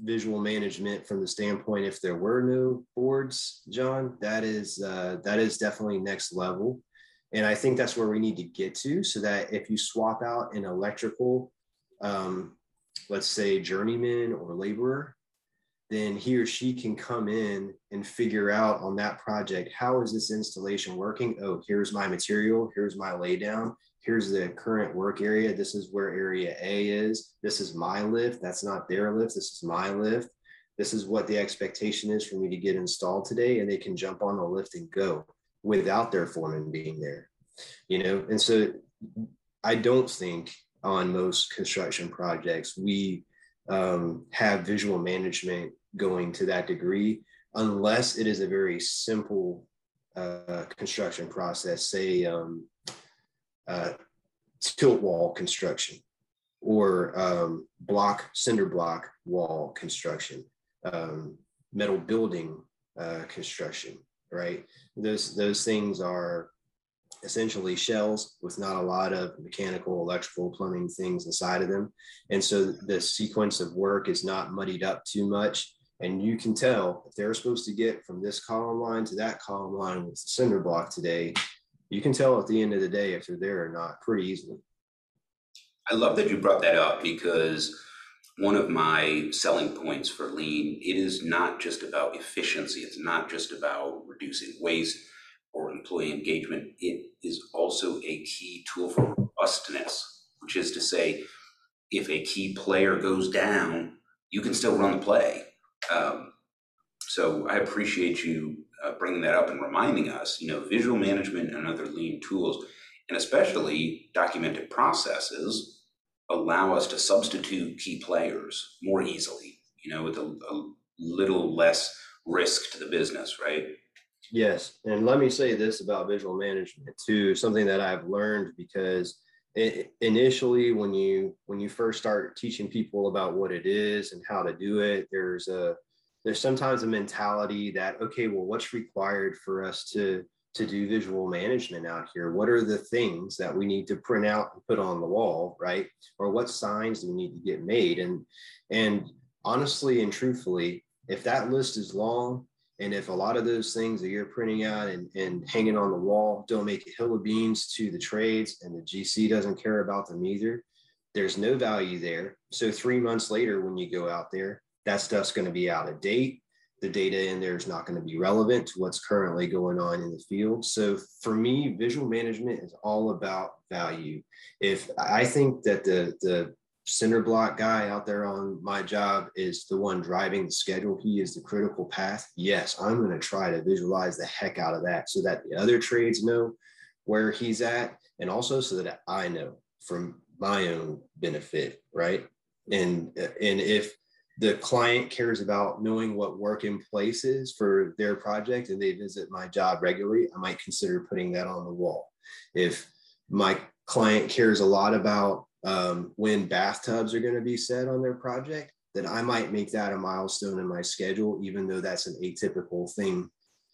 visual management from the standpoint if there were no boards john that is uh, that is definitely next level. And i think that's where we need to get to so that if you swap out an electrical um, let's say journeyman or laborer then he or she can come in and figure out on that project how is this installation working? Oh here's my material here's my laydown here's the current work area. This is where area A is. This is my lift. That's not their lift. This is my lift. This is what the expectation is for me to get installed today. And they can jump on the lift and go without their foreman being there, you know? And so I don't think on most construction projects, we um, have visual management going to that degree, unless it is a very simple uh, construction process, say, um, uh, tilt wall construction or um, block cinder block wall construction, um, metal building uh, construction, right? Those those things are essentially shells with not a lot of mechanical, electrical, plumbing things inside of them, and so the sequence of work is not muddied up too much. And you can tell if they're supposed to get from this column line to that column line with the cinder block today, you can tell at the end of the day if they're there or not pretty easily. I love that you brought that up because one of my selling points for lean it is not just about efficiency. It's not just about reducing waste or employee engagement. It is also a key tool for robustness which is to say if a key player goes down you can still run the play. Um, so i appreciate you uh, bringing that up and reminding us, you know, visual management and other lean tools, and especially documented processes, allow us to substitute key players more easily, you know, with a, a little less risk to the business, right? Yes. And let me say this about visual management too, something that I've learned because it, initially when you when you first start teaching people about what it is and how to do it, there's a there's sometimes a mentality that okay well what's required for us to to do visual management out here? What are the things that we need to print out and put on the wall right? Or what signs do we need to get made? And and honestly and truthfully if that list is long and if a lot of those things that you're printing out and, and hanging on the wall don't make a hill of beans to the trades and the gc doesn't care about them either there's no value there. So three months later when you go out there that stuff's going to be out of date. The data in there is not going to be relevant to what's currently going on in the field. So for me, visual management is all about value. If I think that the the cinder block guy out there on my job is the one driving the schedule. He is the critical path. Yes, I'm going to try to visualize the heck out of that so that the other trades know where he's at and also so that I know from my own benefit, right? And and if the client cares about knowing what work in place is for their project and they visit my job regularly, I might consider putting that on the wall. If my client cares a lot about um, when bathtubs are going to be set on their project, then I might make that a milestone in my schedule, even though that's an atypical thing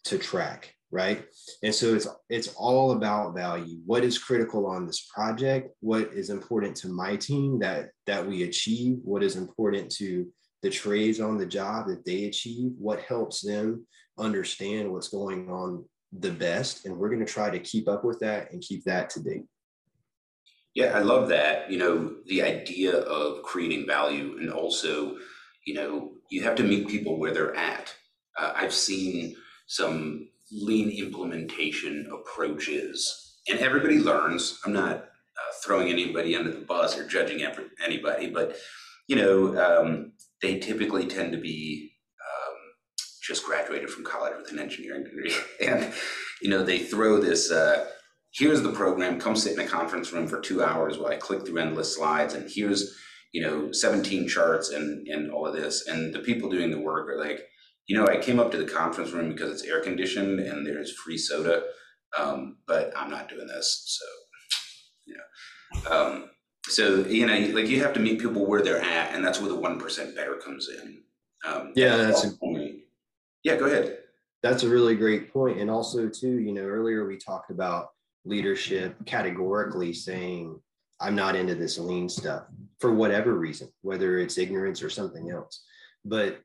to track, right? And so it's it's all about value. What is critical on this project? What is important to my team that that we achieve? What is important to the trades on the job that they achieve? What helps them understand what's going on the best? And we're going to try to keep up with that and keep that to date. Yeah, I love that. You know, the idea of creating value and also, you know, you have to meet people where they're at. Uh, I've seen some lean implementation approaches, and everybody learns. I'm not uh, throwing anybody under the bus or judging anybody, but you know, um, they typically tend to be um, just graduated from college with an engineering degree, and you know, they throw this. Uh, here's the program, come sit in a conference room for two hours while I click through endless slides, and here's, you know, 17 charts and, and all of this. And the people doing the work are like, you know, I came up to the conference room because it's air conditioned and there's free soda, um, but I'm not doing this. So, you know, um, so, you know, like you have to meet people where they're at, and that's where the 1% better comes in. Um, yeah, that's, a, yeah, go ahead. That's a really great. And also too, you know, earlier we talked about leadership categorically saying, I'm not into this lean stuff for whatever reason, whether it's ignorance or something else. But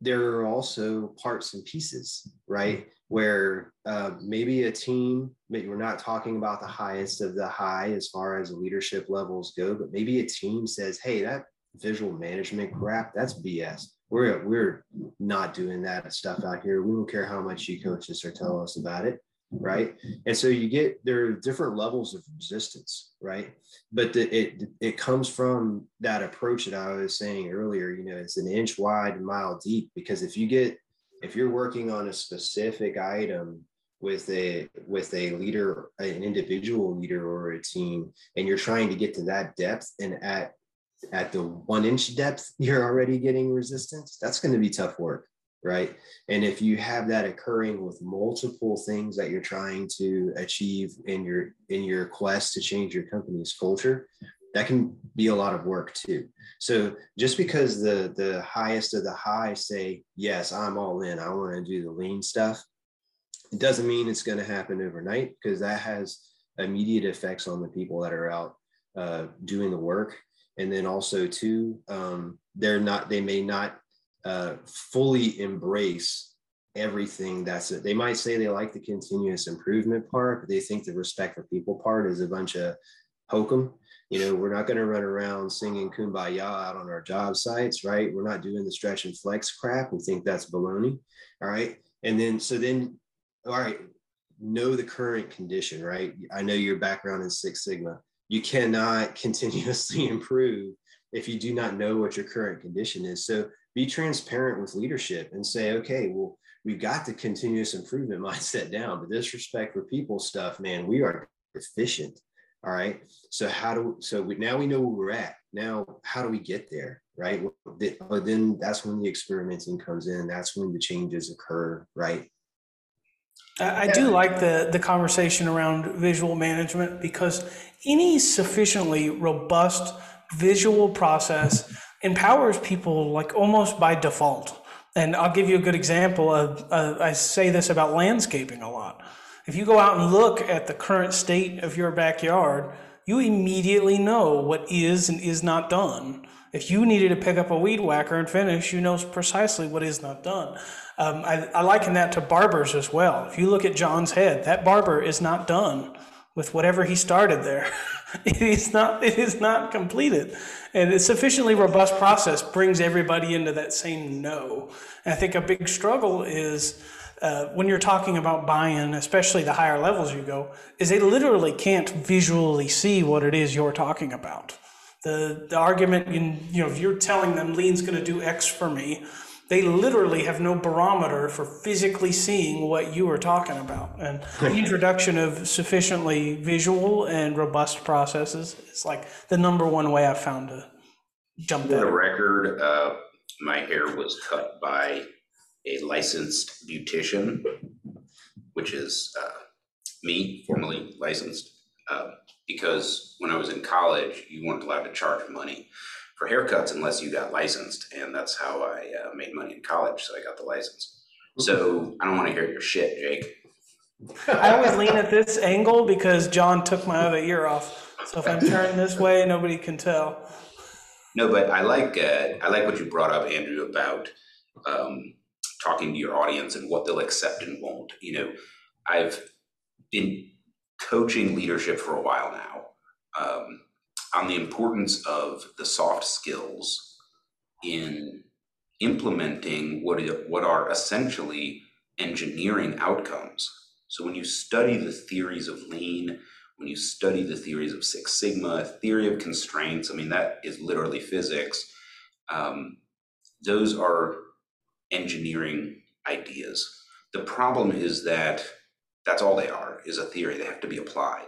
there are also parts and pieces, right? Where uh, maybe a team, maybe we're not talking about the highest of the high as far as leadership levels go, but maybe a team says, hey, that visual management crap, that's BS. We're, we're not doing that stuff out here. We don't care how much you coaches are telling us about it right? And so you get there are different levels of resistance right? But the, it it comes from that approach that i was saying earlier you know it's an inch wide mile deep because if you get if you're working on a specific item with a with a leader an individual leader or a team and you're trying to get to that depth and at at the one inch depth you're already getting resistance that's going to be tough work right? And if you have that occurring with multiple things that you're trying to achieve in your in your quest to change your company's culture, that can be a lot of work too. So just because the the highest of the high say, yes, I'm all in, I want to do the lean stuff, it doesn't mean it's going to happen overnight because that has immediate effects on the people that are out uh, doing the work. And then also too, um, they're not, they may not uh, fully embrace everything that's it. They might say they like the continuous improvement part, but they think the respect for people part is a bunch of hokum. You know, we're not going to run around singing kumbaya out on our job sites, right? We're not doing the stretch and flex crap. We think that's baloney. All right. And then, so then, all right, know the current condition, right? I know your background in Six Sigma. You cannot continuously improve if you do not know what your current condition is. So be transparent with leadership and say, okay, well, we've got the continuous improvement mindset down, but this respect for people stuff, man, we are efficient. All right. So how do so we, now we know where we're at. Now, how do we get there? Right. But then that's when the experimenting comes in. That's when the changes occur. Right. I do like the, the conversation around visual management because any sufficiently robust visual process empowers people like almost by default. And I'll give you a good example of, uh, I say this about landscaping a lot. If you go out and look at the current state of your backyard, you immediately know what is and is not done. If you needed to pick up a weed whacker and finish, you know precisely what is not done. Um, I, I liken that to barbers as well. If you look at John's head, that barber is not done with whatever he started there. it is not it is not completed. And a sufficiently robust process brings everybody into that same no. And I think a big struggle is uh, when you're talking about buy-in, especially the higher levels you go, is they literally can't visually see what it is you're talking about. The, the argument, in, you know, if you're telling them lean's going to do X for me, they literally have no barometer for physically seeing what you are talking about. And the introduction of sufficiently visual and robust processes is like the number one way I've found to jump For the record, uh, my hair was cut by a licensed beautician, which is uh, me, formerly licensed. Uh, because when I was in college, you weren't allowed to charge money for haircuts unless you got licensed, and that's how I uh, made money in college. So I got the license. So I don't want to hear your shit, Jake. I always lean at this angle because John took my other ear off. So if I'm turned this way, nobody can tell. No, but I like uh, I like what you brought up, Andrew, about um, talking to your audience and what they'll accept and won't. You know, I've been coaching leadership for a while now um, on the importance of the soft skills in implementing what what are essentially engineering outcomes. So when you study the theories of lean, when you study the theories of Six Sigma, theory of constraints, I mean that is literally physics. Um, those are engineering ideas. The problem is that that's all they are is a theory. They have to be applied.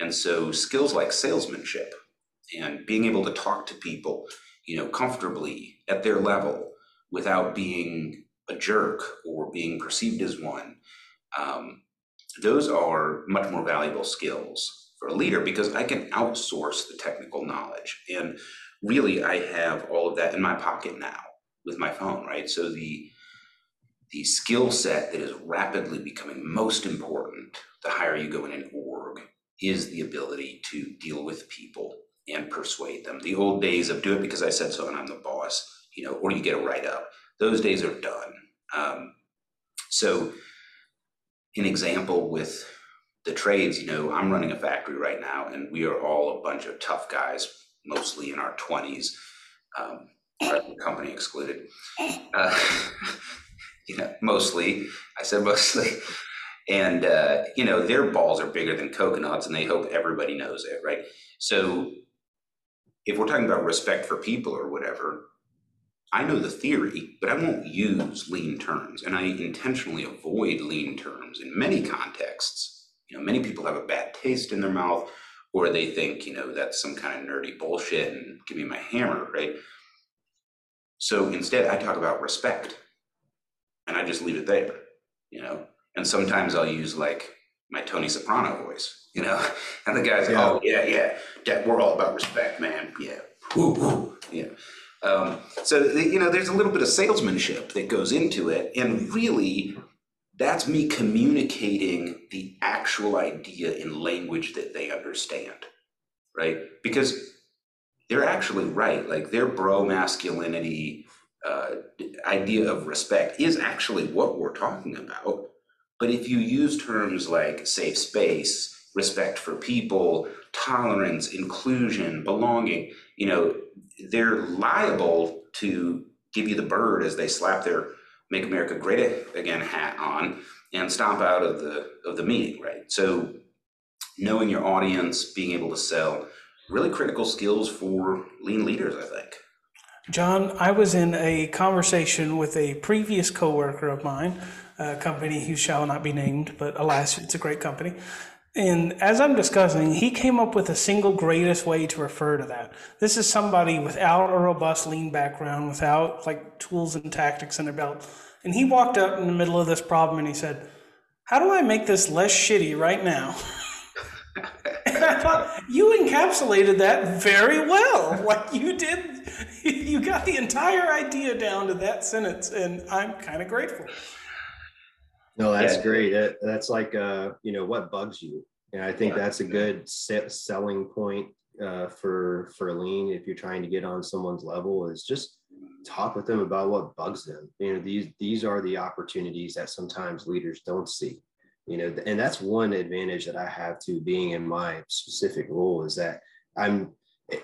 And so skills like salesmanship and being able to talk to people, you know, comfortably at their level without being a jerk or being perceived as one, um, those are much more valuable skills for a leader because I can outsource the technical knowledge. And really, I have all of that in my pocket now with my phone, right? So the the skill set that is rapidly becoming most important the higher you go in an org is the ability to deal with people and persuade them. The old days of do it because I said so and I'm the boss, you know, or you get a write up, those days are done. Um, so, an example with the trades, you know, I'm running a factory right now and we are all a bunch of tough guys, mostly in our 20s, um, company excluded. Uh, you know, mostly. I said mostly. And uh, you know, their balls are bigger than coconuts, and they hope everybody knows it, right? So, if we're talking about respect for people or whatever, I know the theory, but I won't use lean terms, and I intentionally avoid lean terms in many contexts. You know, many people have a bad taste in their mouth, or they think, you know, that's some kind of nerdy bullshit, and give me my hammer, right? So instead, I talk about respect and I just leave it there, you know. And sometimes I'll use like my Tony Soprano voice, you know, and the guys, yeah. oh yeah, yeah, that we're all about respect, man. Yeah, woo, woo. yeah. Um, so you know, there's a little bit of salesmanship that goes into it, and really, that's me communicating the actual idea in language that they understand, right? Because they're actually right. Like their bro masculinity uh, idea of respect is actually what we're talking about. But if you use terms like safe space, respect for people, tolerance, inclusion, belonging, you know, they're liable to give you the bird as they slap their Make America Great Again hat on and stomp out of the of the meeting, right? So knowing your audience, being able to sell, really critical skills for lean leaders, I think. John, I was in a conversation with a previous coworker of mine, a company who shall not be named, but alas, it's a great company. And as I'm discussing, he came up with a single greatest way to refer to that. This is somebody without a robust lean background, without like tools and tactics in their belt. And he walked up in the middle of this problem and he said, How do I make this less shitty right now? and I thought, you encapsulated that very well. Like you did you got the entire idea down to that sentence, and I'm kind of grateful. No, that's yeah. great. That, that's like, uh, you know, what bugs you. And I think that's a good selling point uh, for for lean. If you're trying to get on someone's level, is just talk with them about what bugs them. You know, these these are the opportunities that sometimes leaders don't see. You know, and that's one advantage that I have to being in my specific role is that I'm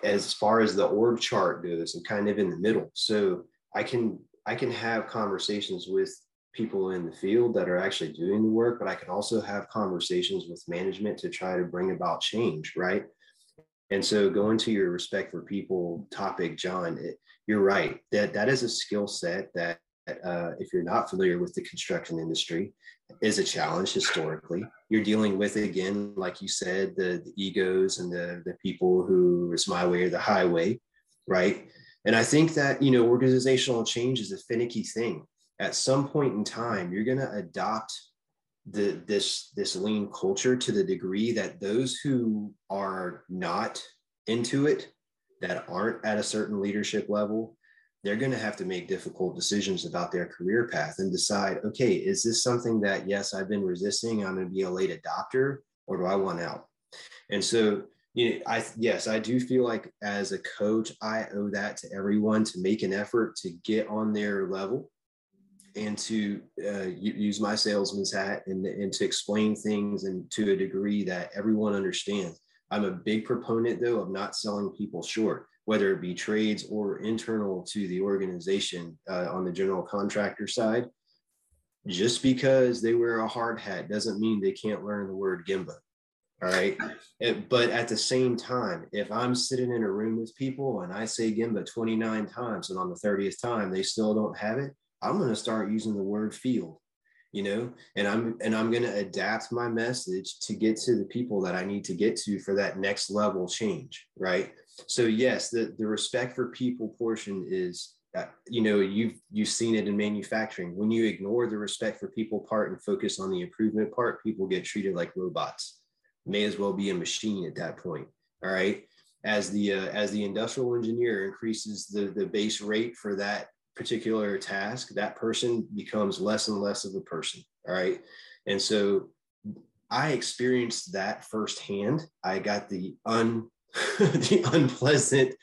as far as the org chart goes, I'm kind of in the middle. So I can I can have conversations with people in the field that are actually doing the work, but I can also have conversations with management to try to bring about change, right? And so going to your respect for people topic, John, it, you're right. That that is a skill set that uh, if you're not familiar with the construction industry, is a challenge historically. You're dealing with again, like you said, the, the egos and the the people who is my way or the highway, right? And I think that you know organizational change is a finicky thing. At some point in time, you're going to adopt the this this lean culture to the degree that those who are not into it, that aren't at a certain leadership level, they're going to have to make difficult decisions about their career path and decide okay is this something that yes i've been resisting i'm going to be a late adopter or do i want out? And so you know, I yes, I do feel like as a coach, I owe that to everyone to make an effort to get on their level and to uh, use my salesman's hat and, and to explain things and to a degree that everyone understands. I'm a big proponent though of not selling people short whether it be trades or internal to the organization uh, on the general contractor side. Just because they wear a hard hat doesn't mean they can't learn the word Gemba. All right. It, but at the same time, if I'm sitting in a room with people and I say Gemba 29 times and on the 30th time they still don't have it, I'm going to start using the word field you know and i'm and i'm going to adapt my message to get to the people that i need to get to for that next level change right? So yes the the respect for people portion is uh, you know you've you've seen it in manufacturing. When you ignore the respect for people part and focus on the improvement part people get treated like robots. May as well be a machine at that point all right? As the uh, as the industrial engineer increases the the base rate for that particular task, that person becomes less and less of a person. All right. And so I experienced that firsthand. I got the un the unpleasant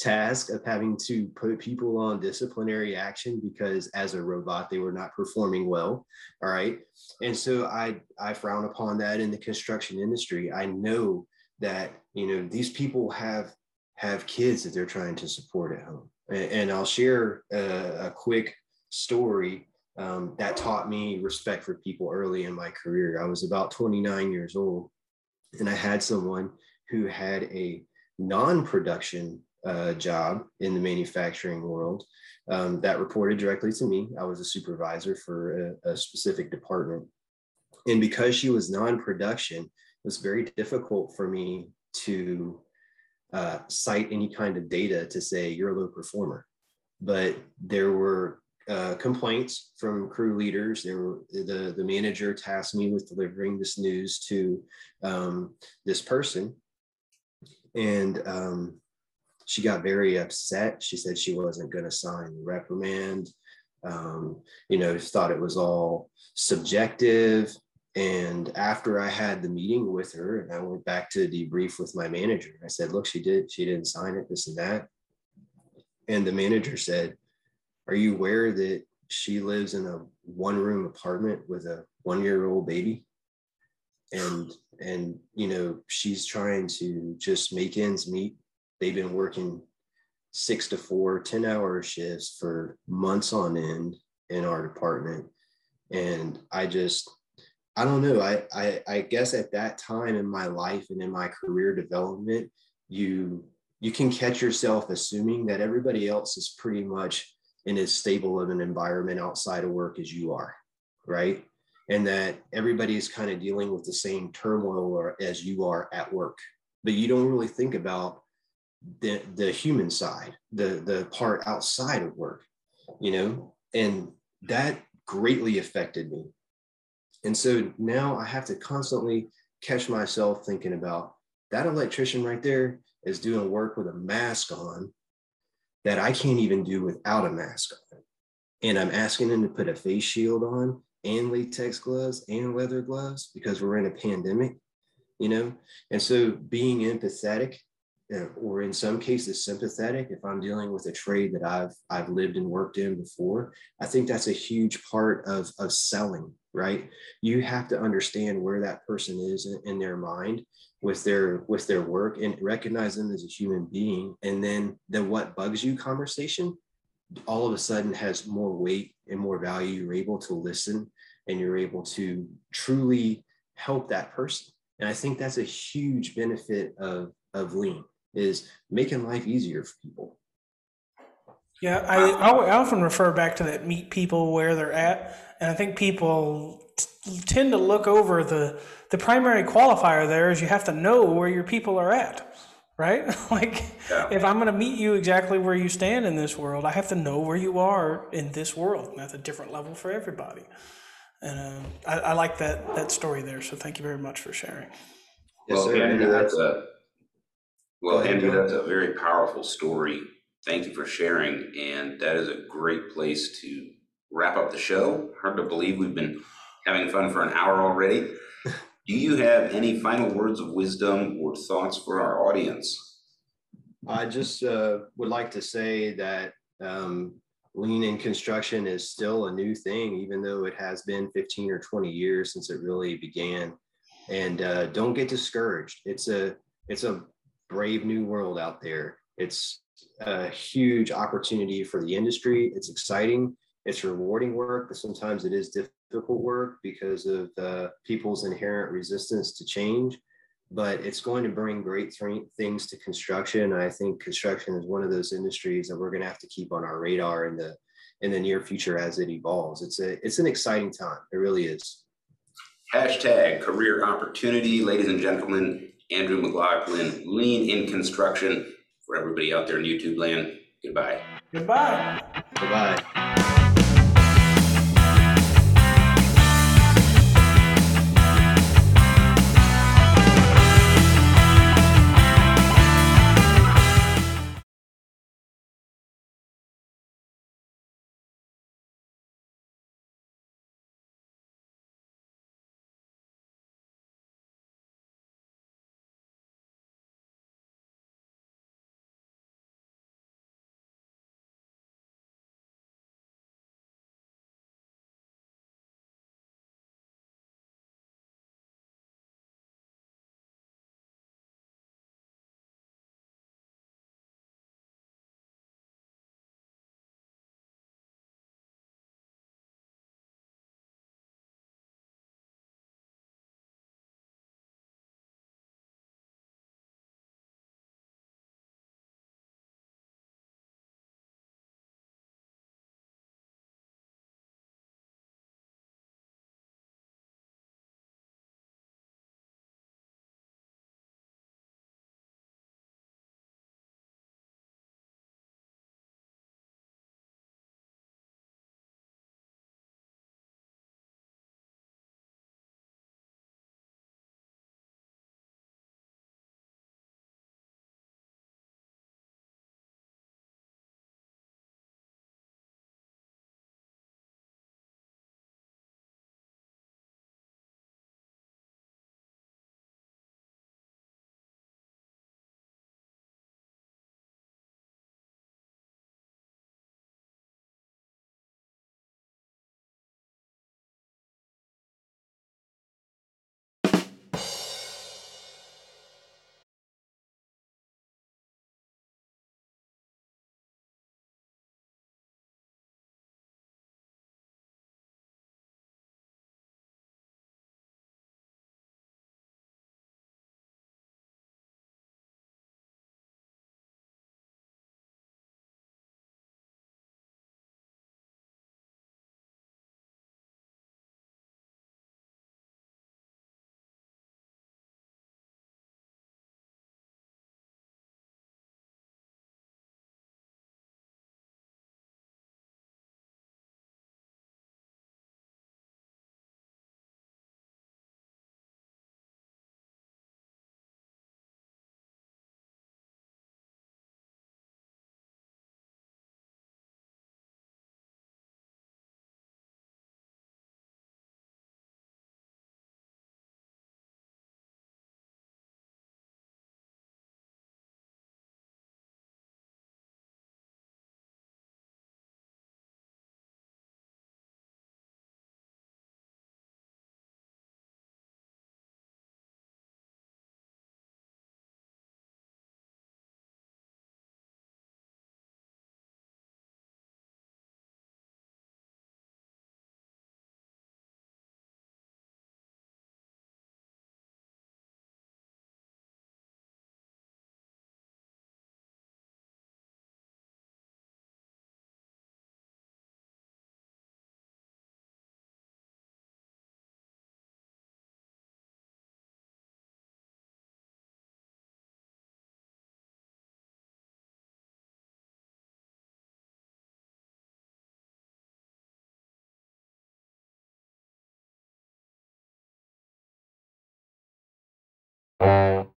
task of having to put people on disciplinary action because as a robot they were not performing well all right and so i i frown upon that in the construction industry i know that you know these people have have kids that they're trying to support at home and I'll share a, a quick story um, that taught me respect for people early in my career. I was about 29 years old, and I had someone who had a non production uh, job in the manufacturing world um, that reported directly to me. I was a supervisor for a, a specific department. And because she was non production, it was very difficult for me to uh, cite any kind of data to say you're a low performer. But there were uh, complaints from crew leaders. There were the the manager tasked me with delivering this news to um, this person, and um, she got very upset. She said she wasn't going to sign the reprimand. Um, you know, thought it was all subjective. And after I had the meeting with her, and I went back to debrief with my manager, I said, "Look, she did. She didn't sign it. This and that." And the manager said, "Are you aware that she lives in a one-room apartment with a one-year-old baby?" And and you know she's trying to just make ends meet. They've been working six to four, 10 hour shifts for months on end in our department. And I just I don't know. I, I I guess at that time in my life and in my career development, you you can catch yourself assuming that everybody else is pretty much in as stable of an environment outside of work as you are, right? And that everybody is kind of dealing with the same turmoil or, as you are at work, but you don't really think about the the human side, the the part outside of work, you know, and that greatly affected me and so now I have to constantly catch myself thinking about that electrician right there is doing work with a mask on that I can't even do without a mask on. And I'm asking him to put a face shield on and latex gloves and leather gloves because we're in a pandemic, you know? And so being empathetic uh, or in some cases sympathetic if i'm dealing with a trade that i've i've lived and worked in before i think that's a huge part of of selling right? You have to understand where that person is in, in their mind with their with their work and recognize them as a human being. And then the what bugs you conversation all of a sudden has more weight and more value. You're able to listen and you're able to truly help that person. And i think that's a huge benefit of of lean is making life easier for people. Yeah, I, I often refer back to that meet people where they're at, and I think people t- tend to look over the the primary qualifier there is you have to know where your people are at, right? like Yeah. if I'm going to meet you exactly where you stand in this world, I have to know where you are in this world, and that's a different level for everybody. And uh, I, I like that that story there. So thank you very much for sharing. Yes, Well, Andrew, that's a, well, Andrew, that's a very powerful story. Thank you for sharing, and that is a great place to wrap up the show. Hard to believe we've been having fun for an hour already. Do you have any final words of wisdom or thoughts for our audience? I just uh, would like to say that um, lean in construction is still a new thing, even though it has been 15 or 20 years since it really began. And uh, don't get discouraged. It's a it's a brave new world out there. It's a huge opportunity for the industry. It's exciting. It's rewarding work, but sometimes it is difficult work because of uh, people's inherent resistance to change but it's going to bring great th- things to construction. I think construction is one of those industries that we're going to have to keep on our radar in the in the near future as it evolves. It's a it's an exciting time. It really is. Hashtag career opportunity, ladies and gentlemen. Andrew McLaughlin, lean in construction. For everybody out there in YouTube land, goodbye. Goodbye. Bye bye.